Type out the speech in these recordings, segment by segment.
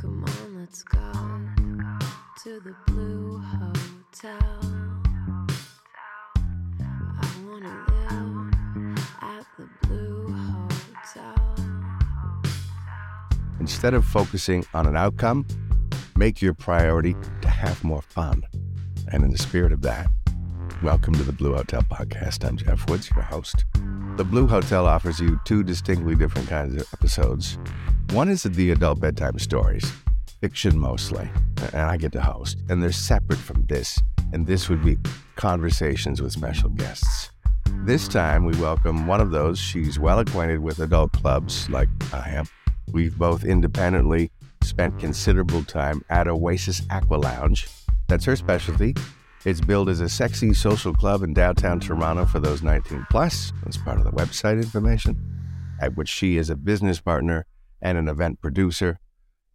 Come on, let's go to the Blue Hotel. I wanna live at the Blue Hotel. Instead of focusing on an outcome, make your priority to have more fun. And in the spirit of that, welcome to the Blue Hotel Podcast. I'm Jeff Woods, your host. The Blue Hotel offers you two distinctly different kinds of episodes. One is the adult bedtime stories, fiction mostly, and I get to host. And they're separate from this, and this would be conversations with special guests. This time, we welcome one of those. She's well acquainted with adult clubs, like I am. We've both independently spent considerable time at Oasis Aqua Lounge. That's her specialty. It's billed as a sexy social club in downtown Toronto for those 19 plus. That's part of the website information, at which she is a business partner and an event producer.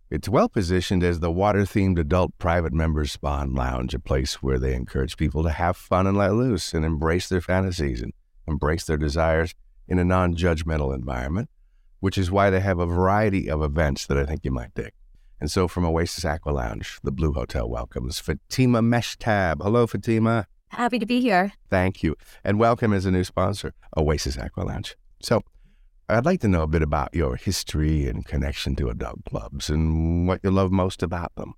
It's well positioned as the water themed adult private members spa and lounge, a place where they encourage people to have fun and let loose and embrace their fantasies and embrace their desires in a non judgmental environment, which is why they have a variety of events that I think you might dig. And so from Oasis Aqua Lounge, the Blue Hotel welcomes Fatima Mechtab. Hello, Fatima. Happy to be here. Thank you. And welcome as a new sponsor, Oasis Aqua Lounge. So I'd like to know a bit about your history and connection to adult clubs and what you love most about them.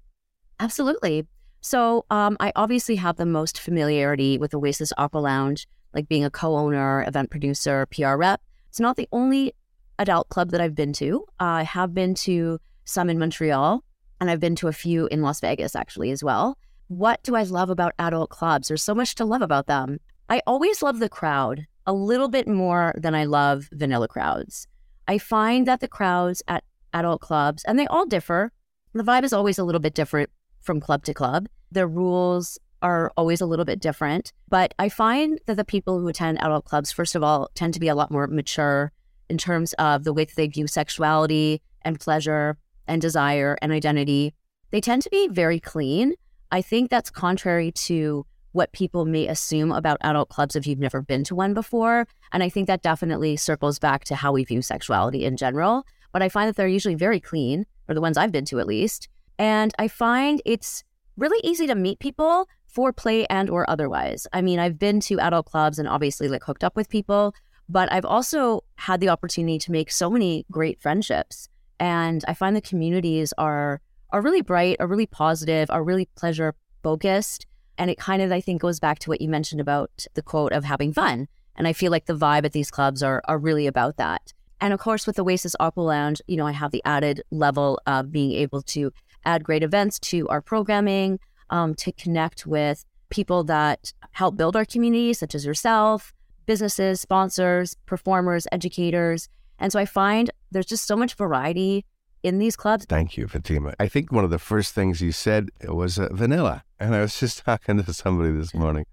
Absolutely. So um, I obviously have the most familiarity with Oasis Aqua Lounge, like being a co-owner, event producer, PR rep. It's not the only adult club that I've been to. I have been to some in Montreal, and I've been to a few in Las Vegas actually as well. What do I love about adult clubs? There's so much to love about them. I always love the crowd a little bit more than I love vanilla crowds. I find that the crowds at adult clubs, and they all differ, the vibe is always a little bit different from club to club. The rules are always a little bit different. But I find that the people who attend adult clubs, first of all, tend to be a lot more mature in terms of the way that they view sexuality and pleasure and desire and identity, they tend to be very clean. I think that's contrary to what people may assume about adult clubs if you've never been to one before. And I think that definitely circles back to how we view sexuality in general. But I find that they're usually very clean, or the ones I've been to at least. And I find it's really easy to meet people for play and or otherwise. I mean, I've been to adult clubs and obviously like hooked up with people, but I've also had the opportunity to make so many great friendships. And I find the communities are are really bright, are really positive, are really pleasure focused. And it kind of, I think, goes back to what you mentioned about the quote of having fun. And I feel like the vibe at these clubs are are really about that. And of course, with Oasis Aqua Lounge, you know, I have the added level of being able to add great events to our programming, um, to connect with people that help build our community, such as yourself, businesses, sponsors, performers, educators. And so I find there's just so much variety in these clubs. Thank you, Fatima. I think one of the first things you said was uh, vanilla. And I was just talking to somebody this morning.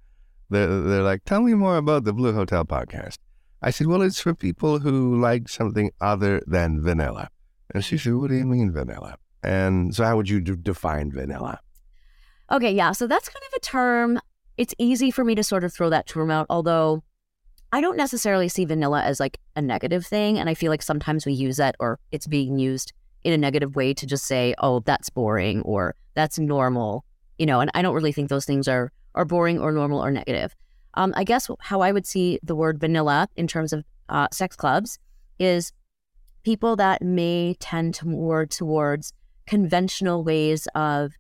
They're, they're like, tell me more about the Blue Hotel podcast. I said, well, it's for people who like something other than vanilla. And she said, what do you mean vanilla? And so how would you d- define vanilla? Okay, yeah. So that's kind of a term. It's easy for me to sort of throw that term out, although I don't necessarily see vanilla as like a negative thing. And I feel like sometimes we use that or it's being used in a negative way to just say, oh, that's boring or that's normal, you know, and I don't really think those things are are boring or normal or negative. Um, I guess how I would see the word vanilla in terms of uh, sex clubs is people that may tend to more towards conventional ways of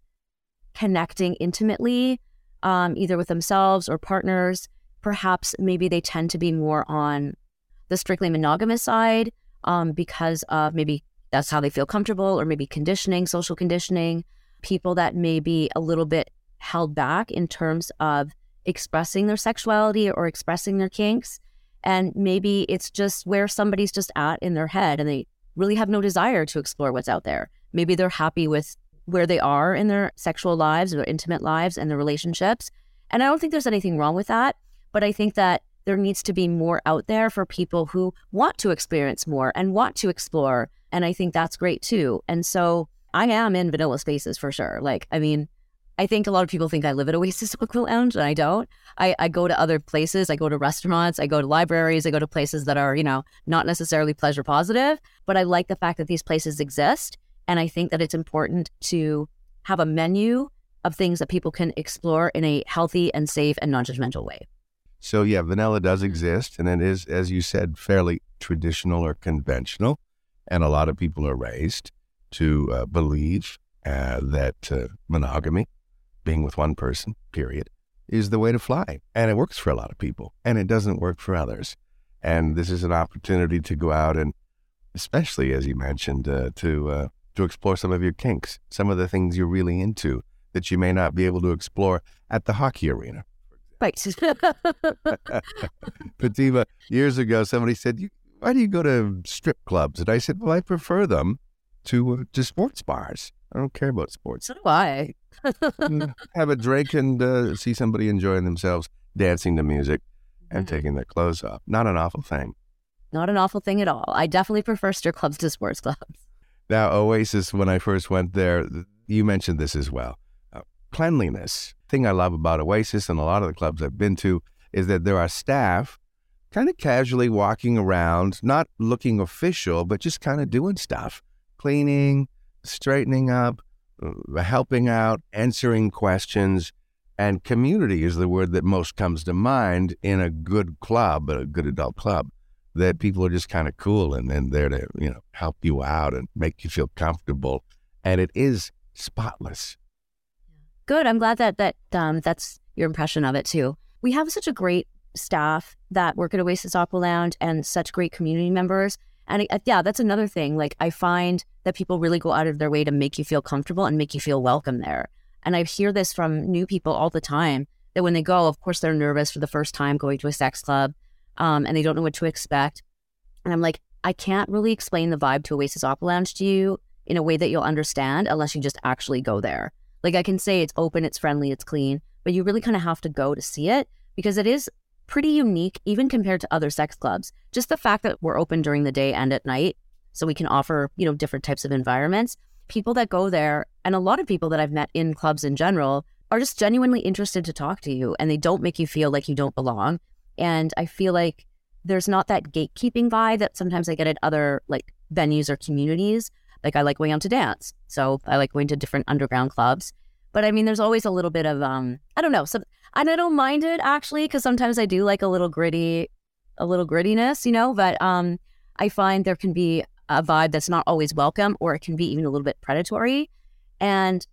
connecting intimately, um, either with themselves or partners, perhaps maybe they tend to be more on the strictly monogamous side um, because of maybe that's how they feel comfortable or maybe conditioning, social conditioning, people that may be a little bit held back in terms of expressing their sexuality or expressing their kinks. And maybe it's just where somebody's just at in their head and they really have no desire to explore what's out there. Maybe they're happy with where they are in their sexual lives, or their intimate lives, and their relationships. And I don't think there's anything wrong with that. But I think that there needs to be more out there for people who want to experience more and want to explore. And I think that's great too. And so I am in vanilla spaces for sure. Like, I mean, I think a lot of people think I live at Oasis Aqua Lounge, and I don't. I, I go to other places. I go to restaurants. I go to libraries. I go to places that are, you know, not necessarily pleasure positive. But I like the fact that these places exist And I think that it's important to have a menu of things that people can explore in a healthy and safe and non judgmental way. So yeah, vanilla does exist, and it is, as you said, fairly traditional or conventional, and a lot of people are raised to uh, believe uh, that uh, monogamy, being with one person, period, is the way to fly, and it works for a lot of people, and it doesn't work for others. And this is an opportunity to go out and, especially as you mentioned, uh, to uh, to explore some of your kinks, some of the things you're really into that you may not be able to explore at the hockey arena. Right. Fatima, years ago, somebody said, "Why do you go to strip clubs?" And I said, "Well, I prefer them to uh, to sports bars. I don't care about sports. so do I. Have a drink and uh, see somebody enjoying themselves, dancing to music, and Mhm. taking their clothes off. Not an awful thing." Not an awful thing at all. I definitely prefer strip clubs to sports clubs. Now, Oasis, when I first went there, you mentioned this as well. Cleanliness. Thing I love about Oasis and a lot of the clubs I've been to is that there are staff kind of casually walking around, not looking official, but just kind of doing stuff, cleaning, straightening up, uh, helping out, answering questions. And community is the word that most comes to mind in a good club, a good adult club that people are just kind of cool and then there to you know help you out and make you feel comfortable and it is spotless Good. I'm glad that that um, that's your impression of it too. We have such a great staff that work at Oasis Aqua Lounge and such great community members. And yeah, that's another thing. Like I find that people really go out of their way to make you feel comfortable and make you feel welcome there. And I hear this from new people all the time that when they go, of course, they're nervous for the first time going to a sex club, um, and they don't know what to expect. And I'm like, I can't really explain the vibe to Oasis Aqua Lounge to you in a way that you'll understand unless you just actually go there. Like I can say it's open, it's friendly, it's clean, but you really kind of have to go to see it because it is pretty unique, even compared to other sex clubs. Just the fact that we're open during the day and at night, so we can offer, you know, different types of environments. People that go there, and a lot of people that I've met in clubs in general, are just genuinely interested to talk to you and they don't make you feel like you don't belong. And I feel like there's not that gatekeeping vibe that sometimes I get at other like venues or communities. Like I like going out to dance. So I like going to different underground clubs. But I mean, there's always a little bit of um, I don't know. Some and I don't mind it actually because sometimes I do like a little gritty, a little grittiness, you know. But um, I find there can be a vibe that's not always welcome, or it can be even a little bit predatory. And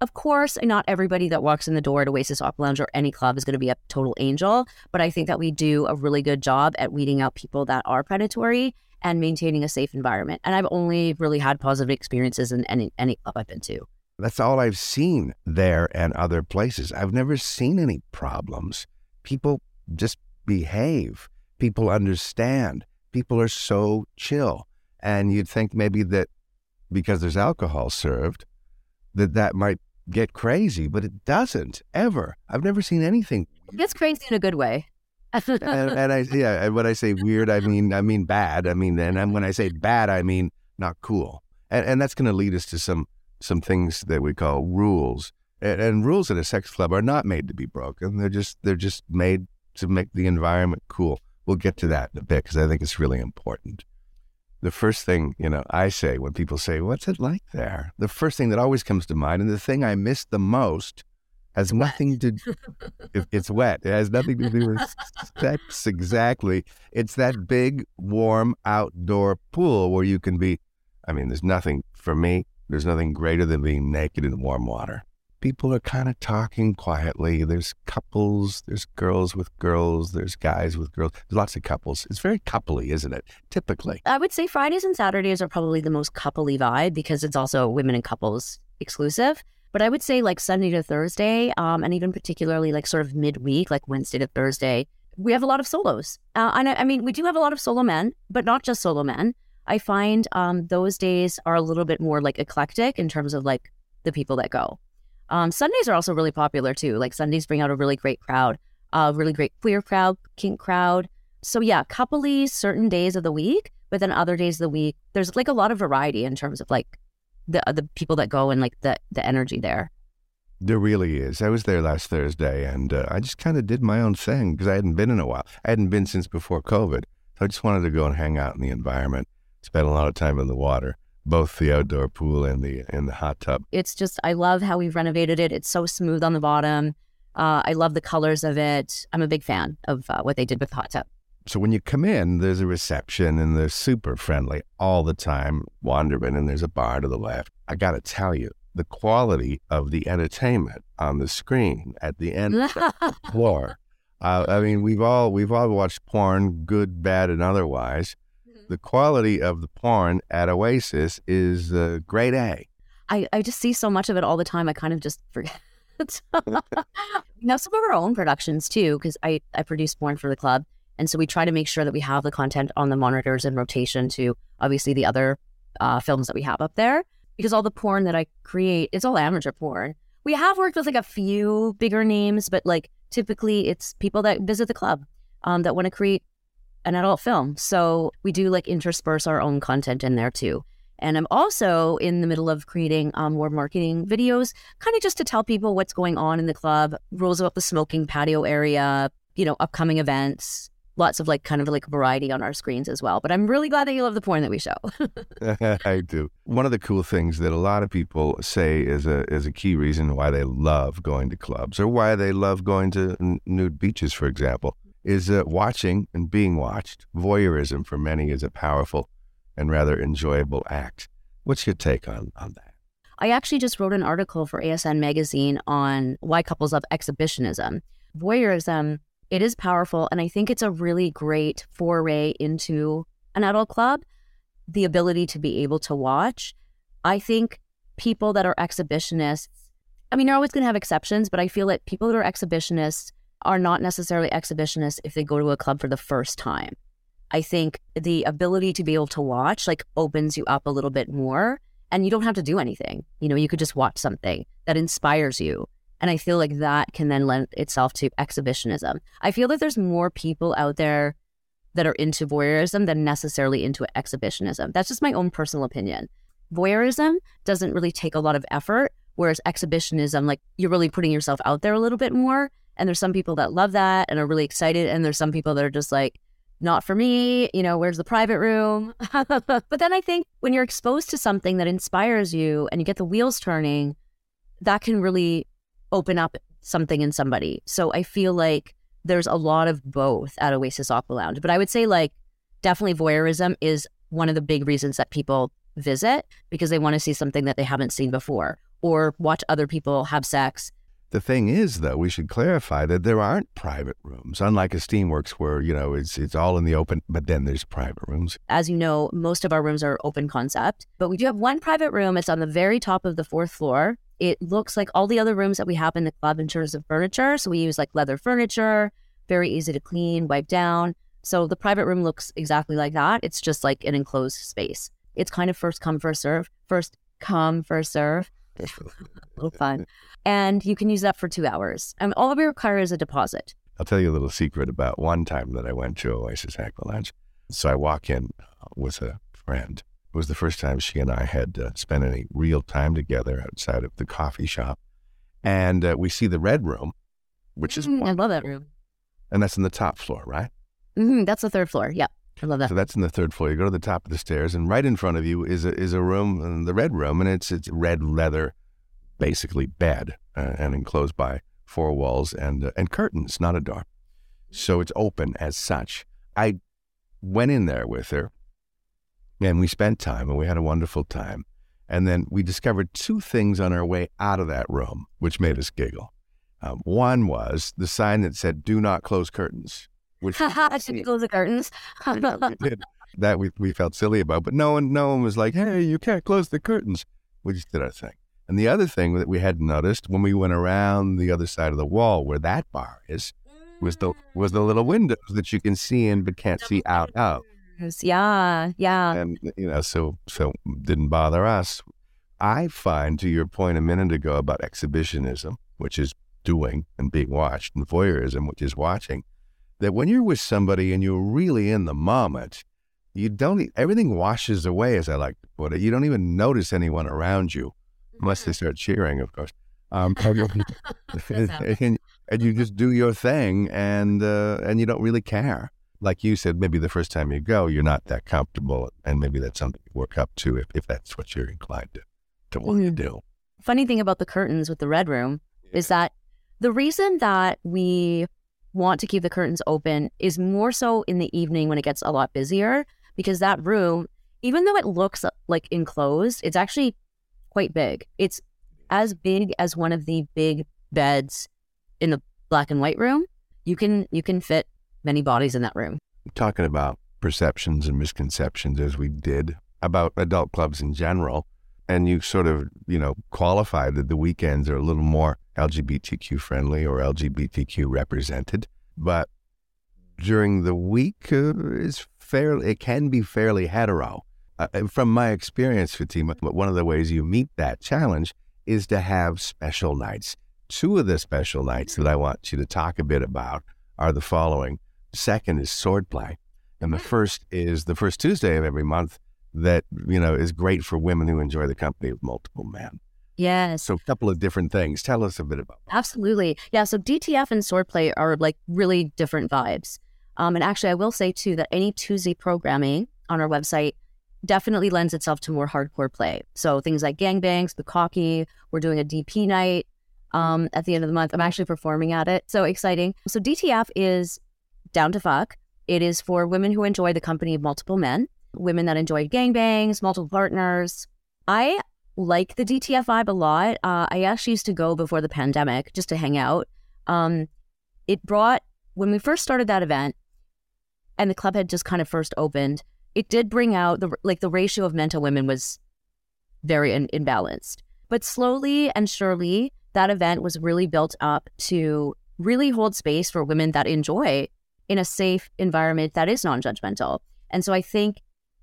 of course, not everybody that walks in the door at Oasis Aqua Lounge or any club is going to be a total angel, but I think that we do a really good job at weeding out people that are predatory and maintaining a safe environment. And I've only really had positive experiences in any, any club I've been to. that's all i've seen there and other places i've never seen any problems people just behave people understand people are so chill and you'd think maybe that because there's alcohol served that that might get crazy but it doesn't ever i've never seen anything It's crazy in a good way. And, and I yeah, and when I say weird, I mean I mean bad. I mean, and when I say bad, I mean not cool. And and that's going to lead us to some some things that we call rules. And, and rules at a sex club are not made to be broken. They're just they're just made to make the environment cool. We'll get to that in a bit because I think it's really important. The first thing you know I say when people say, "What's it like there?" The first thing that always comes to mind, and the thing I miss the most, has nothing to it, it's wet. It has nothing to do with sex exactly. It's that big, warm outdoor pool where you can be. I mean, there's nothing for me. There's nothing greater than being naked in warm water. People are kind of talking quietly. There's couples. There's girls with girls. There's guys with girls. There's lots of couples. It's very coupley, isn't it? Typically. I would say Fridays and Saturdays are probably the most coupley vibe because it's also women and couples exclusive. But I would say like Sunday to Thursday, um, and even particularly like sort of midweek, like Wednesday to Thursday, we have a lot of solos. Uh, and I, I mean, we do have a lot of solo men, but not just solo men. I find um, those days are a little bit more like eclectic in terms of like the people that go. Um, Sundays are also really popular too. Like Sundays bring out a really great crowd, a really great queer crowd, kink crowd. So yeah, coupley certain days of the week, but then other days of the week, there's like a lot of variety in terms of like the the people that go and like the the energy there. There really is. I was there last Thursday, and uh, I just kind of did my own thing because I hadn't been in a while. I hadn't been since before COVID, so I just wanted to go and hang out in the environment, spend a lot of time in the water, both the outdoor pool and the and the hot tub. It's just I love how we've renovated it. It's so smooth on the bottom. Uh, I love the colors of it. I'm a big fan of uh, what they did with the hot tub. So when you come in, there's a reception and they're super friendly all the time. Wanderman and there's a bar to the left. I got to tell you, the quality of the entertainment on the screen at the end the floor. Uh, I mean, we've all we've all watched porn, good, bad, and otherwise. The quality of the porn at Oasis is uh, grade A. I, I just see so much of it all the time. I kind of just forget. now, some of our own productions too, because I, I produce porn for the club. And so we try to make sure that we have the content on the monitors in rotation to obviously the other uh, films that we have up there. Because all the porn that I create, it's all amateur porn. We have worked with like a few bigger names, but like typically it's people that visit the club um, that want to create an adult film. So we do like intersperse our own content in there too. And I'm also in the middle of creating um, more marketing videos, kind of just to tell people what's going on in the club, rules about the smoking patio area, you know, upcoming events, lots of like kind of like variety on our screens as well. But I'm really glad that you love the porn that we show. I do. One of the cool things that a lot of people say is a is a key reason why they love going to clubs or why they love going to n- nude beaches, for example, is uh, watching and being watched. Voyeurism for many is a powerful and rather enjoyable act. What's your take on on that? I actually just wrote an article for ASN magazine on why couples love exhibitionism. Voyeurism it is powerful. And I think it's a really great foray into an adult club, the ability to be able to watch. I think people that are exhibitionists, I mean, you're always going to have exceptions, but I feel that people that are exhibitionists are not necessarily exhibitionists if they go to a club for the first time. I think the ability to be able to watch like opens you up a little bit more and you don't have to do anything. You know, you could just watch something that inspires you and I feel like that can then lend itself to exhibitionism. I feel that there's more people out there that are into voyeurism than necessarily into exhibitionism. That's just my own personal opinion. Voyeurism doesn't really take a lot of effort, whereas exhibitionism, like you're really putting yourself out there a little bit more. And there's some people that love that and are really excited. And there's some people that are just like, not for me, you know, where's the private room? but then I think when you're exposed to something that inspires you and you get the wheels turning, that can really open up something in somebody. So I feel like there's a lot of both at Oasis Aqua Lounge. But I would say like definitely voyeurism is one of the big reasons that people visit because they want to see something that they haven't seen before or watch other people have sex. The thing is, though, we should clarify that there aren't private rooms, unlike a Steamworks where, you know, it's it's all in the open, but then there's private rooms. As you know, most of our rooms are open concept, but we do have one private room. It's on the very top of the fourth floor. It looks like all the other rooms that we have in the club in terms of furniture. So we use like leather furniture, very easy to clean, wipe down. So the private room looks exactly like that. It's just like an enclosed space. It's kind of first come, first serve. First come, first serve. a little fun. And you can use that for two hours. And all we require is a deposit. I'll tell you a little secret about one time that I went to Oasis Aqua Lounge. So I walk in uh, with a friend was the first time she and I had uh, spent any real time together outside of the coffee shop. And uh, we see the red room, which is. Mm, I love that room. And that's in the top floor, right? Mm-hmm, that's the third floor. Yep. I love that. So that's in the third floor. You go to the top of the stairs, and right in front of you is a, is a room, the red room, and it's it's red leather, basically bed, uh, and enclosed by four walls and uh, and curtains, not a door. So it's open as such. I went in there with her, and we spent time and we had a wonderful time. And then we discovered two things on our way out of that room, which made us giggle. Um, one was the sign that said, do not close curtains. Which should close the curtains. that we, we felt silly about, but no one, no one was like, hey, you can't close the curtains. We just did our thing. And the other thing that we hadn't noticed when we went around the other side of the wall where that bar is, was the was the little windows that you can see in but can't see out of. Yeah, yeah. And you know, so so didn't bother us. I find, to your point a minute ago about exhibitionism, which is doing and being watched, and voyeurism, which is watching, that when you're with somebody and you're really in the moment, you don't everything washes away, as I like to put it. You don't even notice anyone around you, unless they start cheering, of course. Um, and, and, you just do your thing, and uh, and you don't really care. Like you said, maybe the first time you go, you're not that comfortable, and maybe that's something to work up to if, if that's what you're inclined to, to want to do. Funny thing about the curtains with the red room is that the reason that we want to keep the curtains open is more so in the evening when it gets a lot busier because that room, even though it looks uh, like enclosed, it's actually quite big. It's as big as one of the big beds in the black and white room. You can you can fit many bodies in that room. Talking about perceptions and misconceptions as we did about adult clubs in general, and you sort of, you know, qualified that the weekends are a little more LGBTQ friendly or LGBTQ represented, but during the week uh, is fairly it can be fairly hetero. Uh, from my experience, Fatima, one of the ways you meet that challenge is to have special nights. Two of the special nights that I want you to talk a bit about are the following. Second is swordplay, and the first is the first Tuesday of every month that you know is great for women who enjoy the company of multiple men. Yes. So a couple of different things. Tell us a bit about that. Absolutely. Yeah. So DTF and swordplay are like really different vibes. Um, and actually, I will say too that any Tuesday programming on our website definitely lends itself to more hardcore play. So things like gangbangs, bukkake, we're doing a DP night um, at the end of the month. I'm actually performing at it. So exciting. So DTF is down to fuck. It is for women who enjoy the company of multiple men, women that enjoy gangbangs, multiple partners. I like the DTF vibe a lot. Uh, I actually used to go before the pandemic just to hang out. Um, it brought, when we first started that event and the club had just kind of first opened, it did bring out the, like the ratio of men to women was very in, imbalanced. But slowly and surely, that event was really built up to really hold space for women that enjoy in a safe environment that is non judgmental. And so I think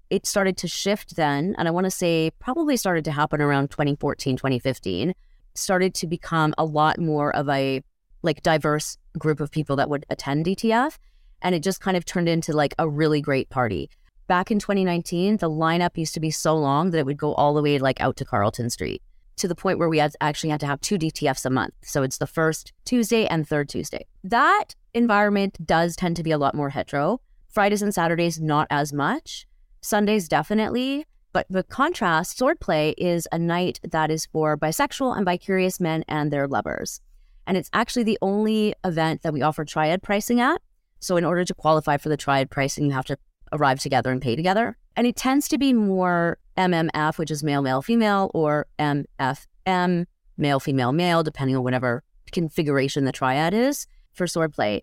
it started to shift then. And I want to say probably started to happen around 2014, 2015, started to become a lot more of a like diverse group of people that would attend DTF. And it just kind of turned into like a really great party. Back in 2019, the lineup used to be so long that it would go all the way like out to Carlton Street to the point where we had actually had to have two DTFs a month. So it's the first Tuesday and third Tuesday. That environment does tend to be a lot more hetero. Fridays and Saturdays, not as much. Sundays, definitely. But the contrast, swordplay is a night that is for bisexual and bicurious men and their lovers. And it's actually the only event that we offer triad pricing at. So, in order to qualify for the triad pricing, you have to arrive together and pay together. And it tends to be more MMF, which is male, male, female, or MFM, male, female, male, depending on whatever configuration the triad is for swordplay.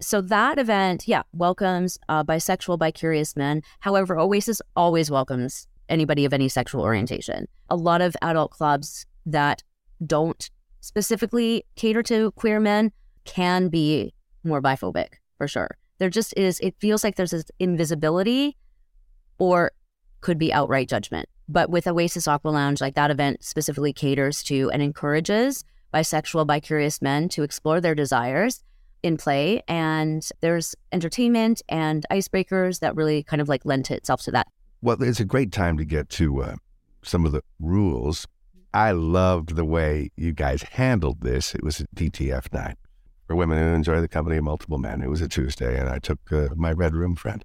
So that event, yeah, welcomes uh, bisexual, bicurious men. However, Oasis always welcomes anybody of any sexual orientation. A lot of adult clubs that don't specifically cater to queer men can be more biphobic for sure. There just is, it feels like there's this invisibility or could be outright judgment. But with Oasis Aqua Lounge, like that event specifically caters to and encourages bisexual, bicurious men to explore their desires in play. And there's entertainment and icebreakers that really kind of like lend to itself to that. Well, it's a great time to get to uh, some of the rules. I loved the way you guys handled this. It was a DTF night for women who enjoy the company of multiple men. It was a Tuesday, and I took uh, my red room friend,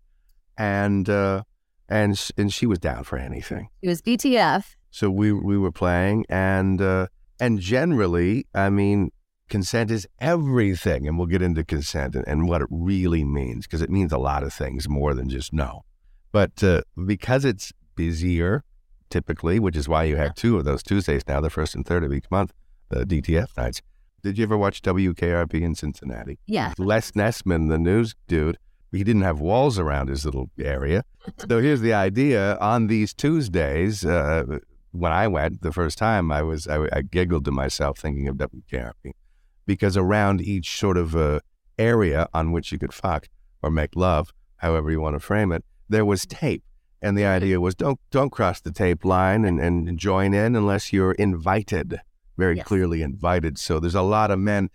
and uh, and sh- and she was down for anything. It was DTF. So we we were playing, and uh, and generally, I mean, consent is everything. And we'll get into consent and, and what it really means, because it means a lot of things more than just no. But uh, because it's busier, typically, which is why you have two of those Tuesdays now, the first and third of each month, the DTF nights. Did you ever watch WKRP in Cincinnati? Yeah. Les Nessman, the news dude, he didn't have walls around his little area. so here's the idea: on these Tuesdays, uh, when I went the first time, I was I, I giggled to myself thinking of WKRP because around each sort of uh, area on which you could fuck or make love, however you want to frame it, there was tape. And the idea was don't don't cross the tape line and, and join in unless you're invited, very Yes. clearly invited. So there's a lot of men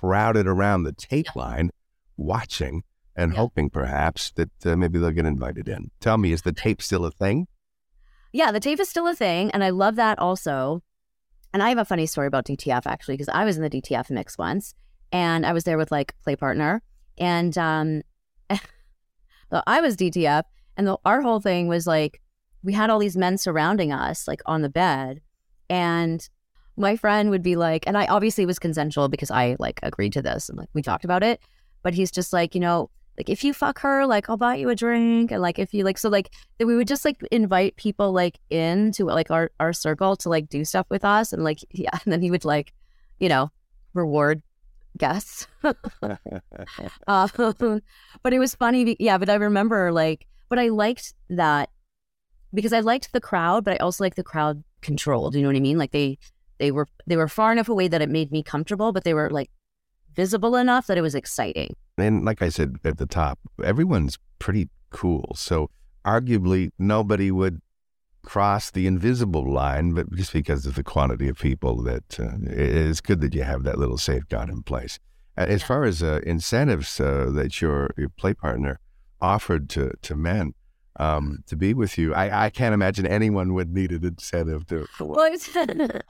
crowded around the tape line watching and Yeah. hoping perhaps that uh, maybe they'll get invited in. Tell me, is the tape still a thing? Yeah, the tape is still a thing. And I love that also. And I have a funny story about DTF actually, because I was in the DTF mix once and I was there with like play partner. And um, I was DTF, and the, our whole thing was like we had all these men surrounding us, like on the bed, and my friend would be like, and I obviously was consensual because I like agreed to this and like we talked about it, but he's just like, you know, like if you fuck her, like I'll buy you a drink, and like if you like, so like that we would just like invite people like into like our our circle to like do stuff with us, and like yeah, and then he would like, you know, reward guests. um, but it was funny, yeah. But I remember like, but I liked that because I liked the crowd, but I also liked the crowd controlled. You know what I mean? Like they they were they were far enough away that it made me comfortable, but they were like visible enough that it was exciting. And like I said at the top, everyone's pretty cool. So arguably, nobody would cross the invisible line, but just because of the quantity of people, that uh, it's good that you have that little safeguard in place. As Yeah. far as uh, incentives uh, that your, your play partner offered to, to men um, to be with you, I, I can't imagine anyone would need an incentive to. Well,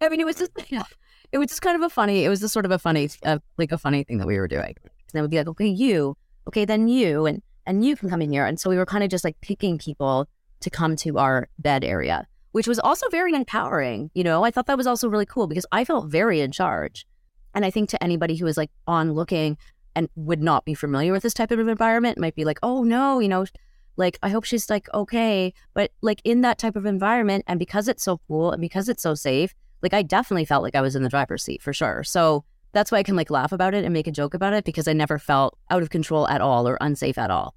I mean, it was just yeah, it was just kind of a funny. It was just sort of a funny, uh, like a funny thing that we were doing. And then we'd be like, okay, you, okay, then you, and and you can come in here. And so we were kind of just like picking people to come to our bed area, which was also very empowering. You know, I thought that was also really cool because I felt very in charge. And I think to anybody who is like on looking and would not be familiar with this type of environment might be like, oh no, you know, like I hope she's like okay. But like in that type of environment, and because it's so cool and because it's so safe, like I definitely felt like I was in the driver's seat for sure. So that's why I can like laugh about it and make a joke about it because I never felt out of control at all or unsafe at all.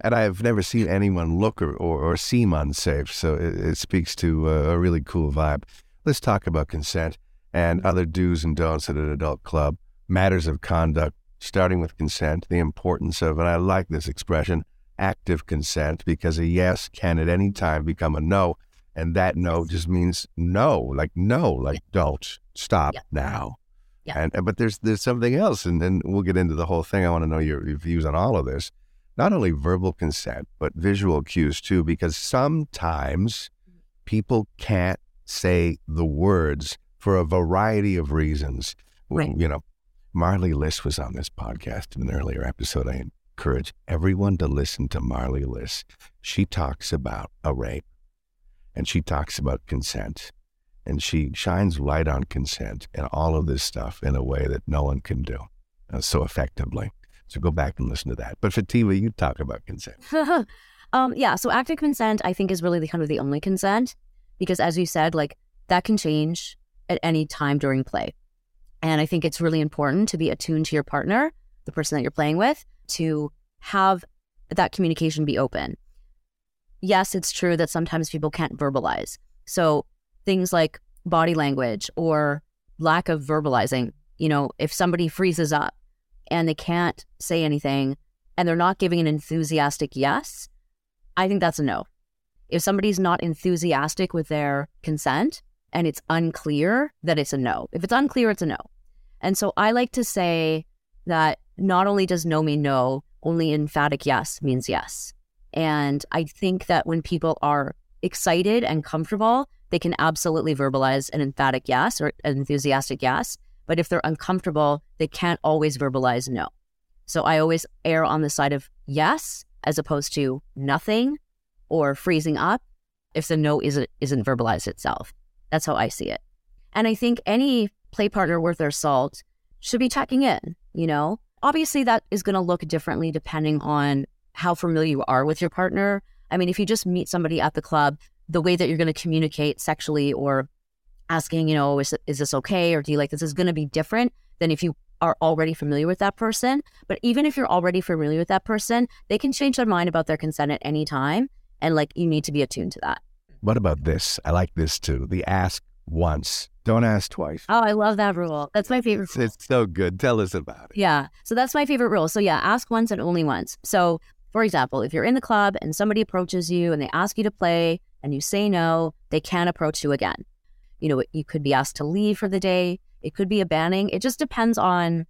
And I've never seen anyone look or, or, or seem unsafe. So it, it speaks to uh, a really cool vibe. Let's talk about consent and other do's and don'ts at an adult club, matters of conduct, starting with consent, the importance of, and I like this expression, active consent, because a yes can at any time become a no. And that no just means no, like no, like don't stop Yeah. now. Yeah. And but there's there's something else, and then we'll get into the whole thing. I want to know your, your views on all of this. Not only verbal consent, but visual cues too, because sometimes mm-hmm. people can't say the words for a variety of reasons. Right. You know, Marley Liss was on this podcast in an earlier episode. I encourage everyone to listen to Marley Liss. She talks about a rape and she talks about consent and she shines light on consent and all of this stuff in a way that no one can do uh, so effectively. So go back and listen to that. But Fatima, you talk about consent. um, yeah. So active consent, I think, is really the kind of the only consent because, as you said, like that can change at any time during play. And I think it's really important to be attuned to your partner, the person that you're playing with, to have that communication be open. Yes, it's true that sometimes people can't verbalize. So things like body language or lack of verbalizing, you know, if somebody freezes up and they can't say anything and they're not giving an enthusiastic yes, I think that's a no. If somebody's not enthusiastic with their consent and it's unclear, that it's a no. If it's unclear, it's a no. And so I like to say that not only does no mean no, only emphatic yes means yes. And I think that when people are excited and comfortable, they can absolutely verbalize an emphatic yes or an enthusiastic yes. But if they're uncomfortable, they can't always verbalize no. So I always err on the side of yes as opposed to nothing or freezing up if the no isn't isn't verbalized itself. That's how I see it. And I think any play partner worth their salt should be checking in, you know? Obviously that is going to look differently depending on how familiar you are with your partner. I mean, if you just meet somebody at the club, the way that you're going to communicate sexually or asking, you know, oh, is, is this okay or do you like this is going to be different than if you are already familiar with that person. But even if you're already familiar with that person, they can change their mind about their consent at any time. And like you need to be attuned to that. What about this? I like this too. The ask once, don't ask twice. Oh, I love that rule. That's my favorite. It's, it's so good. Tell us about it. Yeah. So that's my favorite rule. So yeah, ask once and only once. So for example, if you're in the club and somebody approaches you and they ask you to play and you say no, they can approach you again. You know, you could be asked to leave for the day. It could be a banning. It just depends on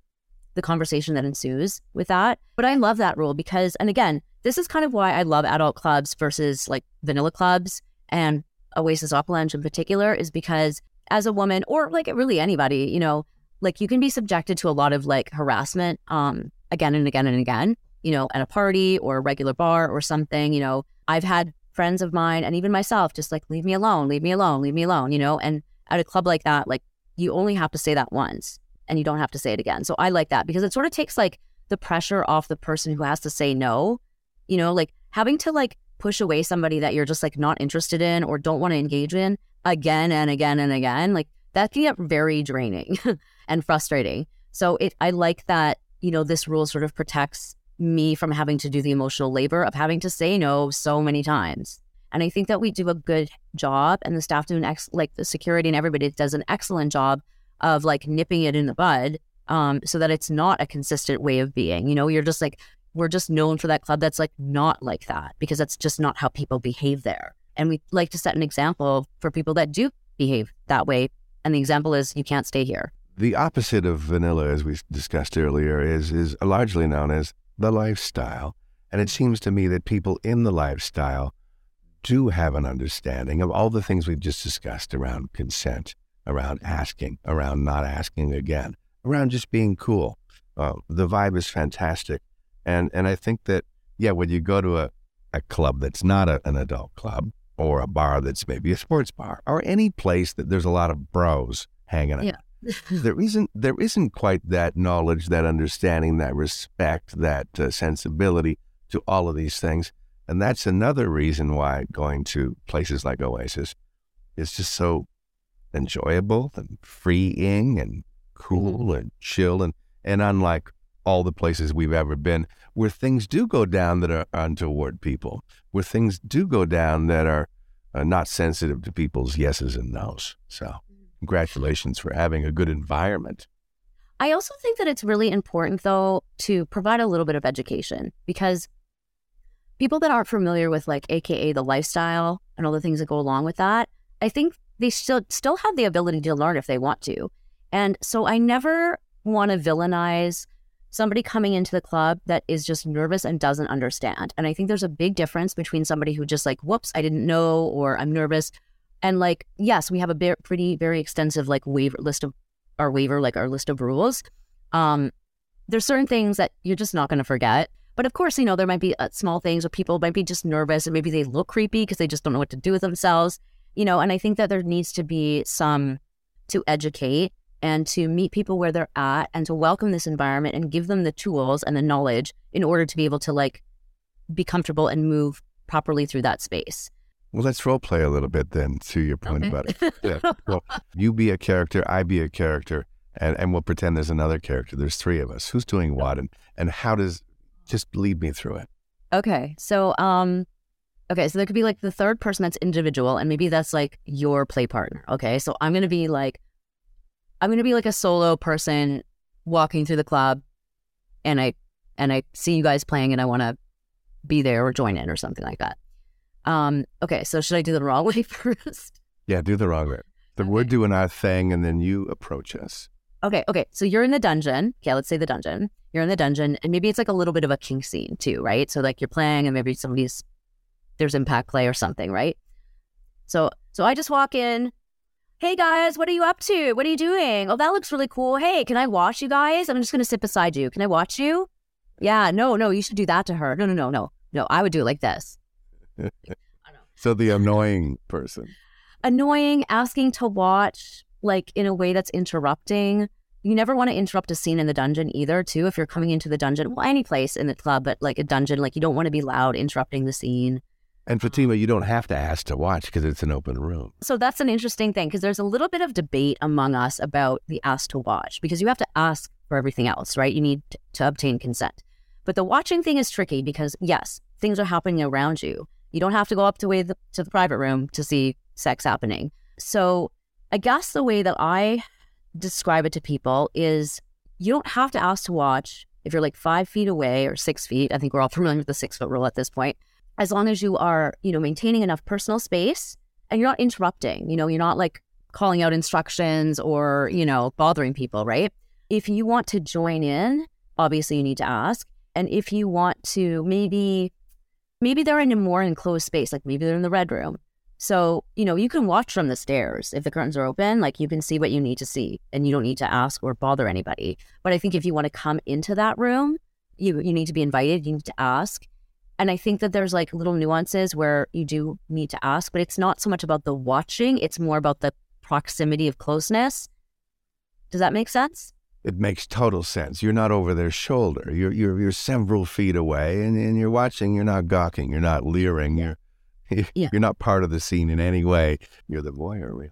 the conversation that ensues with that. But I love that rule because, and again, this is kind of why I love adult clubs versus like vanilla clubs and Oasis Aqua Lounge in particular, is because as a woman or like really anybody, you know, like you can be subjected to a lot of like harassment um again and again and again you know, at a party or a regular bar or something, you know, I've had friends of mine and even myself just like, leave me alone, leave me alone, leave me alone, you know, and at a club like that, like you only have to say that once and you don't have to say it again. So I like that because it sort of takes like the pressure off the person who has to say no, you know, like having to like push away somebody that you're just like not interested in or don't want to engage in again and again and again, like that can get very draining and frustrating. So it I like that, you know, this rule sort of protects me from having to do the emotional labor of having to say no so many times. And I think that we do a good job and the staff do an ex like the security and everybody does an excellent job of like nipping it in the bud um, so that it's not a consistent way of being. You know, you're just like, we're just known for that club that's like not like that because that's just not how people behave there. And we like to set an example for people that do behave that way. And the example is you can't stay here. The opposite of vanilla, as we discussed earlier, is is largely known as the lifestyle. And it seems to me that people in the lifestyle do have an understanding of all the things we've just discussed around consent, around asking, around not asking again, around just being cool. Uh, the vibe is fantastic. And and I think that, yeah, when you go to a, a club that's not a, an adult club or a bar that's maybe a sports bar or any place that there's a lot of bros hanging out. Yeah. There isn't there isn't quite that knowledge, that understanding, that respect, that uh, sensibility to all of these things, and that's another reason why going to places like Oasis is just so enjoyable and freeing and cool and chill. And and unlike all the places we've ever been where things do go down that are untoward people, where things do go down that are uh, not sensitive to people's yeses and nos. So, congratulations for having a good environment. I also think that it's really important, though, to provide a little bit of education because people that aren't familiar with, like, AKA the lifestyle and all the things that go along with that, I think they still still have the ability to learn if they want to. And so I never want to villainize somebody coming into the club that is just nervous and doesn't understand. And I think there's a big difference between somebody who just like, whoops, I didn't know, or I'm nervous. And like, yes, we have a pretty, very extensive like waiver list of our waiver, like our list of rules. Um, there's certain things that you're just not going to forget. But of course, you know, there might be uh, small things where people might be just nervous and maybe they look creepy because they just don't know what to do with themselves, you know. And I think that there needs to be some to educate and to meet people where they're at and to welcome this environment and give them the tools and the knowledge in order to be able to like be comfortable and move properly through that space. Well, let's role play a little bit then to your point Okay. about it. Yeah. Well, you be a character, I be a character, and, and we'll pretend there's another character. There's three of us. Who's doing what and, and how does just lead me through it? Okay. So, um, okay. So there could be like the third person that's individual, and maybe that's like your play partner. Okay. So I'm going to be like, I'm going to be like a solo person walking through the club and I, and I see you guys playing and I want to be there or join in or something like that. Um, okay. So should I do the wrong way first? Yeah, do the wrong way. The, We're doing our thing and then you approach us. Okay, okay. So you're in the dungeon. Okay, let's say the dungeon. You're in the dungeon, and maybe it's like a little bit of a kink scene too, right? So like you're playing, and maybe somebody's there's impact play or something, right? So so I just walk in. Hey guys, what are you up to? What are you doing? Oh, that looks really cool. Hey, can I watch you guys? I'm just gonna sit beside you. Can I watch you? Yeah, no, no, you should do that to her. No, no, no, no, no. I would do it like this. So the annoying person. annoying, asking to watch like in a way that's interrupting. You never want to interrupt a scene in the dungeon either, too, if you're coming into the dungeon. Well, any place in the club, but like a dungeon, like you don't want to be loud interrupting the scene. And Fatima, you don't have to ask to watch because it's an open room. So that's an interesting thing because there's a little bit of debate among us about the ask to watch because you have to ask for everything else, right? You need to obtain consent. But the watching thing is tricky because, yes, things are happening around you. You don't have to go up to, way the, to the private room to see sex happening. So I guess the way that I describe it to people is you don't have to ask to watch if you're like five feet away or six feet. I think we're all familiar with the six foot rule at this point. As long as you are, you know, maintaining enough personal space and you're not interrupting, you know, you're not like calling out instructions or, you know, bothering people, right? If you want to join in, obviously you need to ask. And if you want to maybe, maybe they're in a more enclosed space, like maybe they're in the red room. So, you know, you can watch from the stairs. If the curtains are open, like you can see what you need to see and you don't need to ask or bother anybody. But I think if you want to come into that room, you you need to be invited, you need to ask. And I think that there's like little nuances where you do need to ask, but it's not so much about the watching, it's more about the proximity of closeness. Does that make sense? It makes total sense. You're not over their shoulder. You're you're you're several feet away, and, and you're watching. You're not gawking. You're not leering. You're Yeah. you're not part of the scene in any way. You're the voyeur, really.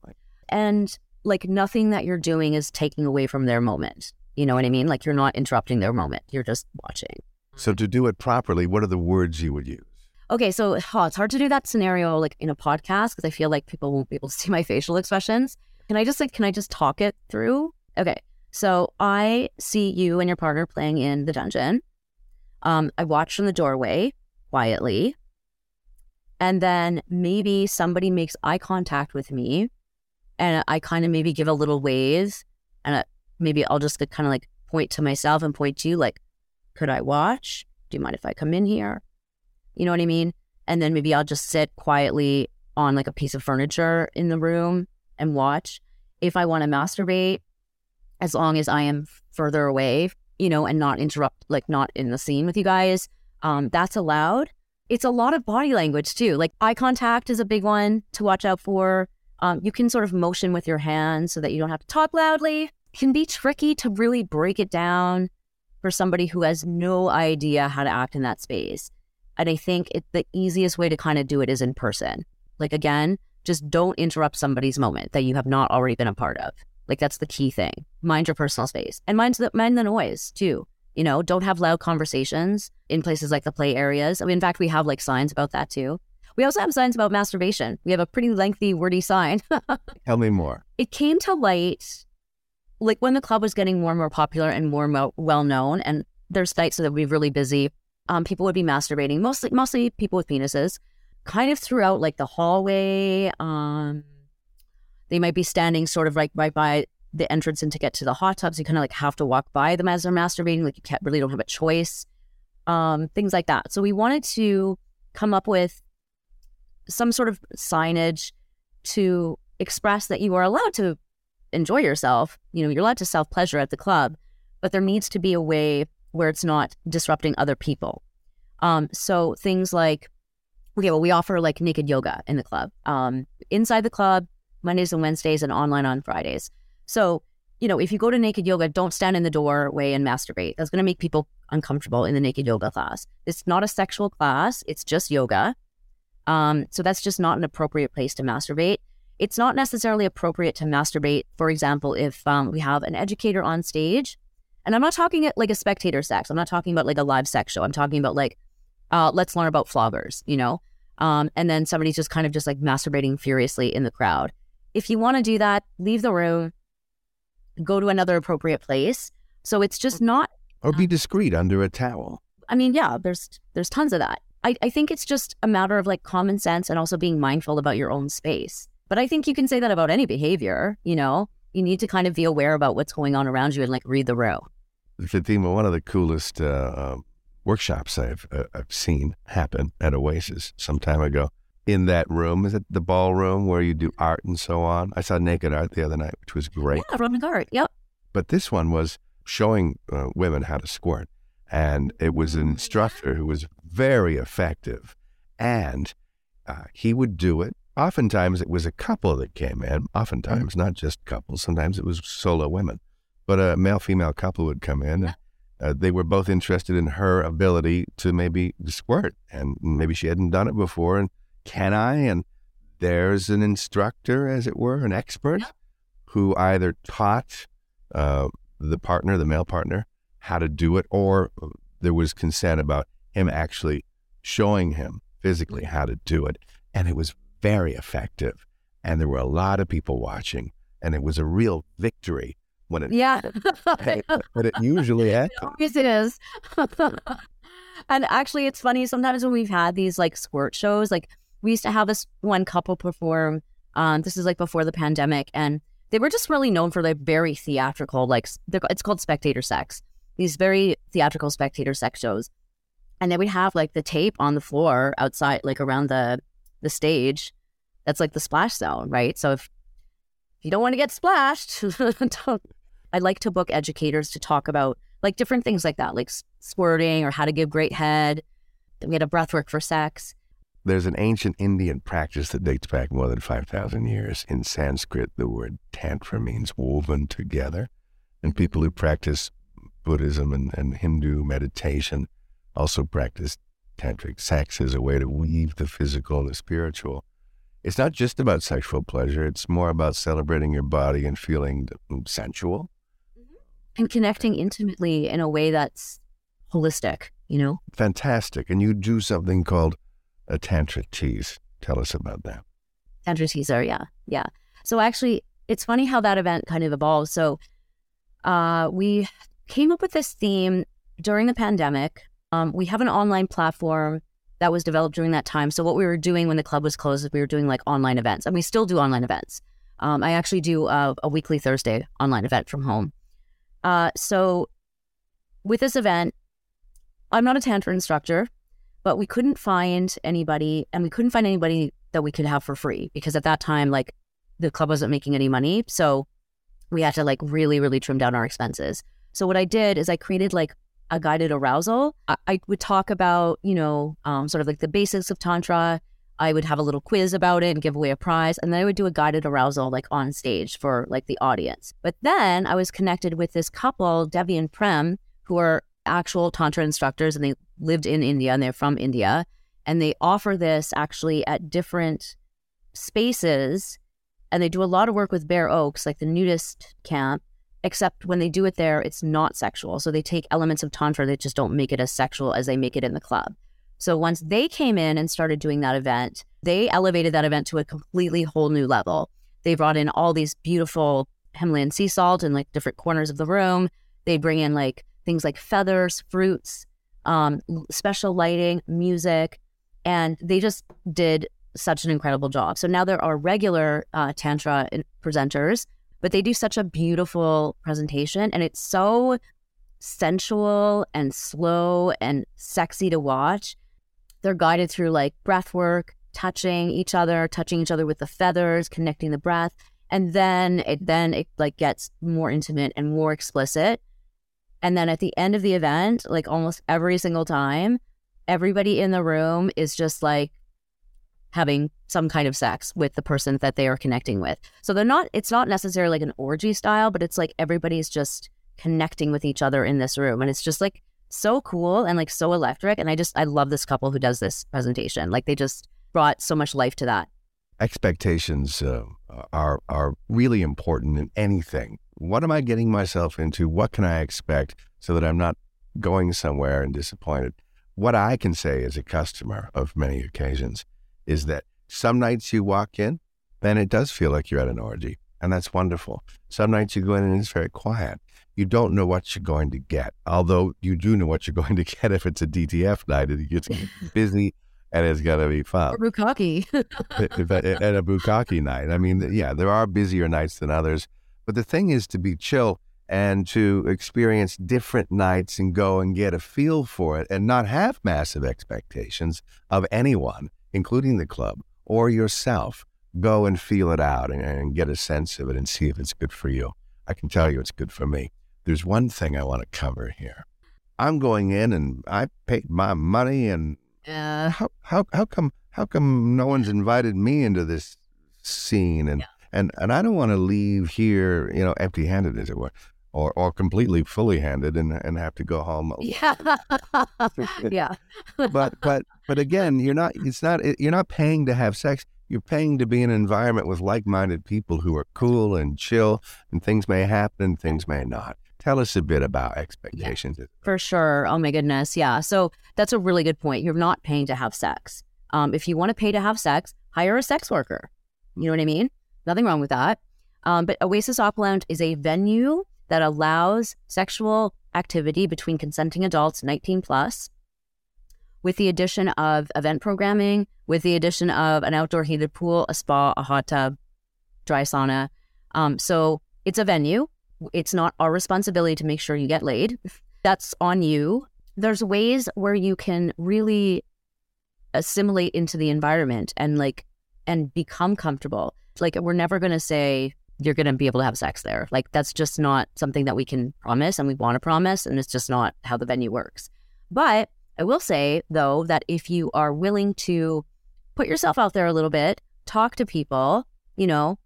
And like nothing that you're doing is taking away from their moment. You know what I mean? Like you're not interrupting their moment. You're just watching. So to do it properly, what are the words you would use? Okay, so oh, it's hard to do that scenario like in a podcast because I feel like people won't be able to see my facial expressions. Can I just like can I just talk it through? Okay. So I see you and your partner playing in the dungeon. Um, I watch from the doorway quietly. And then maybe somebody makes eye contact with me and I kind of maybe give a little wave and I, maybe I'll just kind of like point to myself and point to you like, could I watch? Do you mind if I come in here? You know what I mean? And then maybe I'll just sit quietly on like a piece of furniture in the room and watch. If I want to masturbate, as long as I am further away, you know, and not interrupt, like not in the scene with you guys, um, that's allowed. It's a lot of body language too. Like eye contact is a big one to watch out for. Um, you can sort of motion with your hands so that you don't have to talk loudly. It can be tricky to really break it down for somebody who has no idea how to act in that space. And I think it, the easiest way to kind of do it is in person. Like, again, just don't interrupt somebody's moment that you have not already been a part of. Like, that's the key thing. Mind your personal space and mind the, mind the noise too. You know, don't have loud conversations in places like the play areas. I mean, in fact, we have like signs about that too. We also have signs about masturbation. We have a pretty lengthy, wordy sign. Tell me more. it came to light like when the club was getting more and more popular and more mo- well known and there's nights that would be really busy um, people would be masturbating mostly mostly people with penises kind of throughout like the hallway um, they might be standing sort of like right by the entrance and to get to the hot tubs you kind of like have to walk by them as they're masturbating like you can't really don't have a choice um, things like that so we wanted to come up with some sort of signage to express that you are allowed to enjoy yourself. You know, you're allowed to self pleasure at the club, but there needs to be a way where it's not disrupting other people. Um, so things like, okay, well, we offer like naked yoga in the club, um, inside the club, Mondays and Wednesdays, and online on Fridays. So, you know, if you go to naked yoga, don't stand in the doorway and masturbate. That's going to make people uncomfortable in the naked yoga class. It's not a sexual class, it's just yoga. Um, so that's just not an appropriate place to masturbate it's not necessarily appropriate to masturbate, for example, if um, we have an educator on stage. And I'm not talking like a spectator sex. I'm not talking about like a live sex show. I'm talking about like, uh, let's learn about floggers, you know? Um, and then somebody's just kind of just like masturbating furiously in the crowd. If you want to do that, leave the room, go to another appropriate place. So it's just not, Or be discreet under a towel. I mean, yeah, there's there's tons of that. I, I think it's just a matter of like common sense and also being mindful about your own space. But I think you can say that about any behavior, you know? You need to kind of be aware about what's going on around you and like read the room. Fatima, one of the coolest uh, uh, workshops I've, uh, I've seen happen at Oasis some time ago. In that room, is it the ballroom where you do art and so on? I saw naked art the other night, which was great. Yeah, Ron Gart. Yep. But this one was showing uh, women how to squirt. And it was an instructor who was very effective. And uh, he would do it. Oftentimes it was a couple that came in, oftentimes not just couples. Sometimes it was solo women. But a male female couple would come in. And, uh, they were both interested in her ability to maybe squirt. And maybe she hadn't done it before. And can I? And there's an instructor, as it were, an expert who either taught uh, the partner, the male partner, how to do it, or there was consent about him actually showing him physically how to do it. And it was very effective. And there were a lot of people watching, and it was a real victory when it, Yeah. but it usually happens. Yes, it is. and actually, it's funny. Sometimes when we've had these like squirt shows, like we used to have this one couple perform. Um, this is like before the pandemic, and they were just really known for their very theatrical, like it's called spectator sex. These very theatrical spectator sex shows, and they would have like the tape on the floor outside, like around the the stage. That's like the splash zone, right? So if if you don't want to get splashed, I like to book educators to talk about like different things like that, like squirting or how to give great head. Then we had a breath work for sex. There's an ancient Indian practice that dates back more than 5,000 years. In Sanskrit, the word tantra means woven together. And people who practice Buddhism and, and Hindu meditation also practice tantric sex as a way to weave the physical and the spiritual. It's not just about sexual pleasure, it's more about celebrating your body and feeling sensual. Mm-hmm. and connecting intimately in a way that's holistic, you know? Fantastic. And you do something called a tantra tease. Tell us about that. Tantra teaser, yeah. Yeah. So actually it's funny how that event kind of evolved. So uh we came up with this theme during the pandemic. Um, we have an online platform that was developed during that time. So what we were doing when the club was closed is we were doing like online events, and we still do online events. Um, I actually do a, a weekly Thursday online event from home. Uh, so with this event, I'm not a tantra instructor, but we couldn't find anybody, and we couldn't find anybody that we could have for free because at that time, like the club wasn't making any money, so we had to like really, really trim down our expenses. So what I did is I created like a guided arousal. I, I would talk about, you know, um, sort of like the basics of tantra. I would have a little quiz about it and give away a prize, and then I would do a guided arousal like on stage for like the audience. But then I was connected with this couple, Devi and Prem, who are actual tantra instructors, and they lived in India and they're from India, and they offer this actually at different spaces, and they do a lot of work with Bare Oaks, like the nudist camp except when they do it there, it's not sexual. So they take elements of Tantra that just don't make it as sexual as they make it in the club. So once they came in and started doing that event, they elevated that event to a completely whole new level. They brought in all these beautiful Himalayan sea salt in like different corners of the room. They bring in like things like feathers, fruits, um, special lighting, music, and they just did such an incredible job. So now there are regular uh, Tantra presenters but they do such a beautiful presentation and it's so sensual and slow and sexy to watch. They're guided through like breath work, touching each other, touching each other with the feathers, connecting the breath. And then it then it like gets more intimate and more explicit. And then at the end of the event, like almost every single time, everybody in the room is just like having some kind of sex with the person that they are connecting with. So they're not, it's not necessarily like an orgy style, but it's like everybody's just connecting with each other in this room. And it's just like so cool and like so electric. And I just, I love this couple who does this presentation. Like they just brought so much life to that. Expectations uh, are, are really important in anything. What am I getting myself into? What can I expect so that I'm not going somewhere and disappointed? What I can say as a customer of many occasions is that some nights you walk in, then it does feel like you're at an orgy, and that's wonderful. Some nights you go in and it's very quiet. You don't know what you're going to get, although you do know what you're going to get if it's a DTF night and it gets busy and it's going to be fun. Or bukkake. at a bukkake night. I mean, yeah, there are busier nights than others, but the thing is to be chill and to experience different nights and go and get a feel for it and not have massive expectations of anyone including the club or yourself, go and feel it out and, and, get a sense of it and see if it's good for you. I can tell you it's good for me. There's one thing I want to cover here. I'm going in and I paid my money and uh, how, how, how come how come no one's invited me into this scene and, Yeah. and, and I don't want to leave here, you know, empty handed as it were. Or, or completely fully handed and, and have to go home yeah. yeah. but but but again, you're not. It's not. You're not paying to have sex. You're paying to be in an environment with like-minded people who are cool and chill, and things may happen, and things may not. Tell us a bit about expectations. For sure. Oh my goodness. Yeah. So that's a really good point. You're not paying to have sex. Um, if you want to pay to have sex, hire a sex worker. You know what I mean? Nothing wrong with that. Um, but Oasis Aqua Lounge is a venue that allows sexual activity between consenting adults 19 plus with the addition of event programming, with the addition of an outdoor heated pool, a spa, a hot tub, dry sauna. Um, so it's a venue. It's not our responsibility to make sure you get laid. That's on you. There's ways where you can really assimilate into the environment and like and become comfortable. Like we're never going to say you're going to be able to have sex there. Like that's just not something that we can promise and we want to promise. And it's just not how the venue works. But I will say, though, that if you are willing to put yourself out there a little bit, talk to people, you know,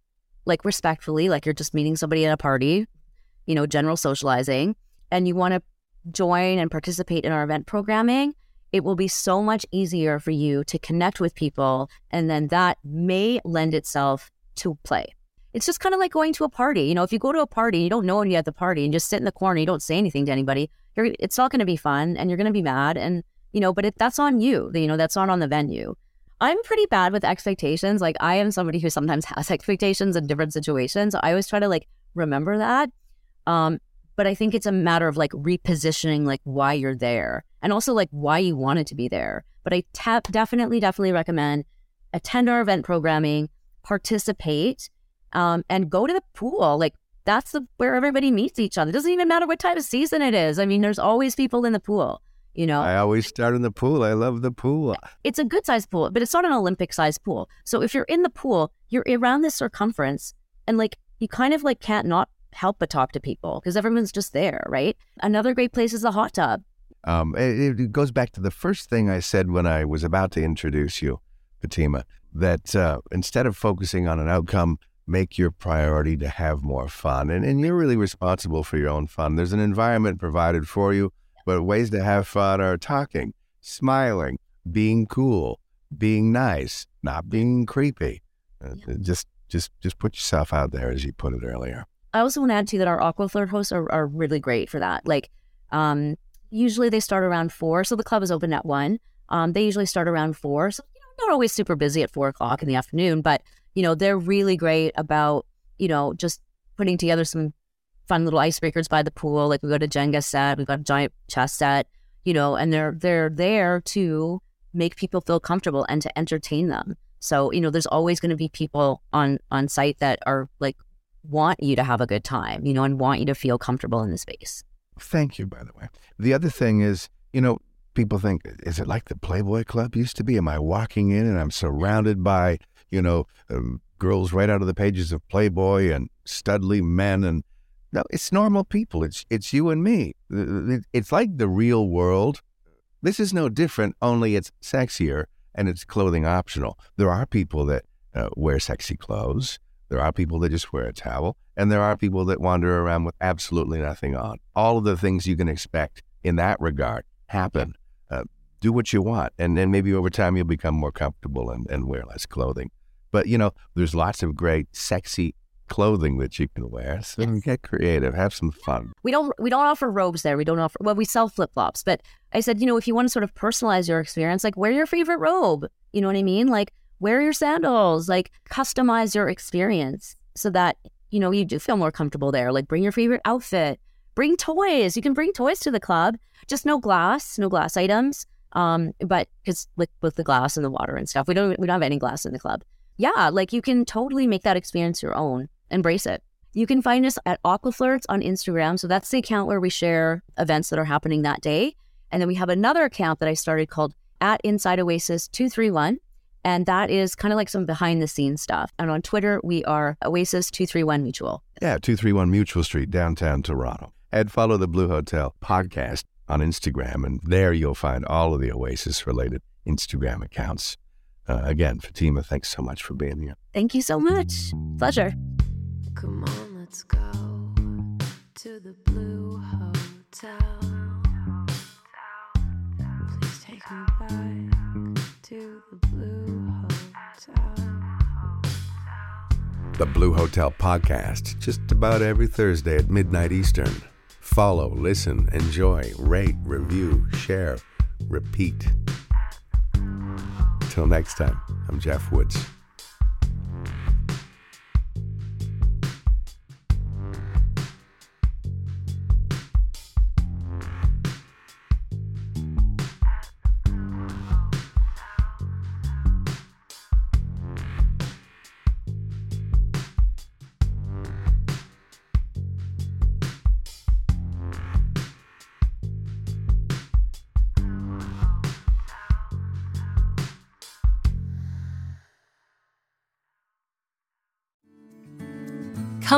like respectfully, like you're just meeting somebody at a party, you know, general socializing, and you want to join and participate in our event programming, it will be so much easier for you to connect with people. And then that may lend itself to play. It's just kind of like going to a party. You know, if you go to a party, and you don't know anybody at the party and just sit in the corner, you don't say anything to anybody, it's not going to be fun and you're going to be mad. And, you know, but it, that's on you. You know, that's not on the venue. I'm pretty bad with expectations. Like I am somebody who sometimes has expectations in different situations. I always try to like remember that. Um, but I think it's a matter of like repositioning like why you're there and also like why you wanted to be there. But I definitely, definitely recommend attend our event programming, participate, um, and go to the pool. Like that's the where everybody meets each other. It doesn't even matter what time of season it is. I mean, there's always people in the pool. You know, I always start in the pool. I love the pool. it's a good sized pool, but it's not an Olympic sized pool. So if you're in the pool, you're around this circumference, and like you kind of like can't not help but talk to people because everyone's just there, right? Another great place is the hot tub. Um, it, it goes back to the first thing I said when I was about to introduce you, Fatima, that uh, instead of focusing on an outcome, make your priority to have more fun. And, and you're really responsible for your own fun. There's an environment provided for you, but ways to have fun are talking, smiling, being cool, being nice, not being creepy. Uh, Just, just, just put yourself out there, as you put it earlier. I also want to add too that our Aquaflirt hosts are, are really great for that. Like, um, usually they start around four, so the club is open at one. Um, they usually start around four, so you know, not always super busy at four o'clock in the afternoon, but you know they're really great about you know just putting together some fun little icebreakers by the pool. Like we got a Jenga set, we've got a giant chess set, you know, and they're they're there to make people feel comfortable and to entertain them. So you know, there's always going to be people on on site that are like want you to have a good time, you know, and want you to feel comfortable in the space. Thank you, by the way. The other thing is, you know, people think, is it like the Playboy Club used to be? Am I walking in and I'm surrounded by, you know, um, girls right out of the pages of Playboy and studly men and no, it's normal people. It's it's you and me. It's like the real world. This is no different. Only it's sexier and it's clothing optional. There are people that uh, wear sexy clothes. There are people that just wear a towel, and there are people that wander around with absolutely nothing on. All of the things you can expect in that regard happen. Uh, do what you want, and then maybe over time you'll become more comfortable and, and wear less clothing. But you know, there's lots of great, sexy clothing that you can wear. So get creative, have some fun. We don't we don't offer robes there. We don't offer well, we sell flip flops, but I said, you know, if you want to sort of personalize your experience, like wear your favorite robe. You know what I mean? Like wear your sandals, like customize your experience so that, you know, you do feel more comfortable there. Like bring your favorite outfit, bring toys. You can bring toys to the club, just no glass, no glass items. Um, but because with, with the glass and the water and stuff, we don't we don't have any glass in the club. Yeah, like you can totally make that experience your own. Embrace it. You can find us at Aquaflirts on Instagram. So that's the account where we share events that are happening that day. And then we have another account that I started called at Inside Oasis 231. And that is kind of like some behind the scenes stuff. And on Twitter, we are Oasis 231 Mutual. Yeah, 231 Mutual Street, downtown Toronto. And follow the Blue Hotel podcast on Instagram. And there you'll find all of the Oasis related Instagram accounts. Uh, again, Fatima, thanks so much for being here. Thank you so much. Pleasure. Come on, let's go to the Blue Hotel. Please take me back to the Blue The Blue Hotel podcast, just about every Thursday at midnight Eastern. Follow, listen, enjoy, rate, review, share, repeat. Till next time, I'm Jeff Woods.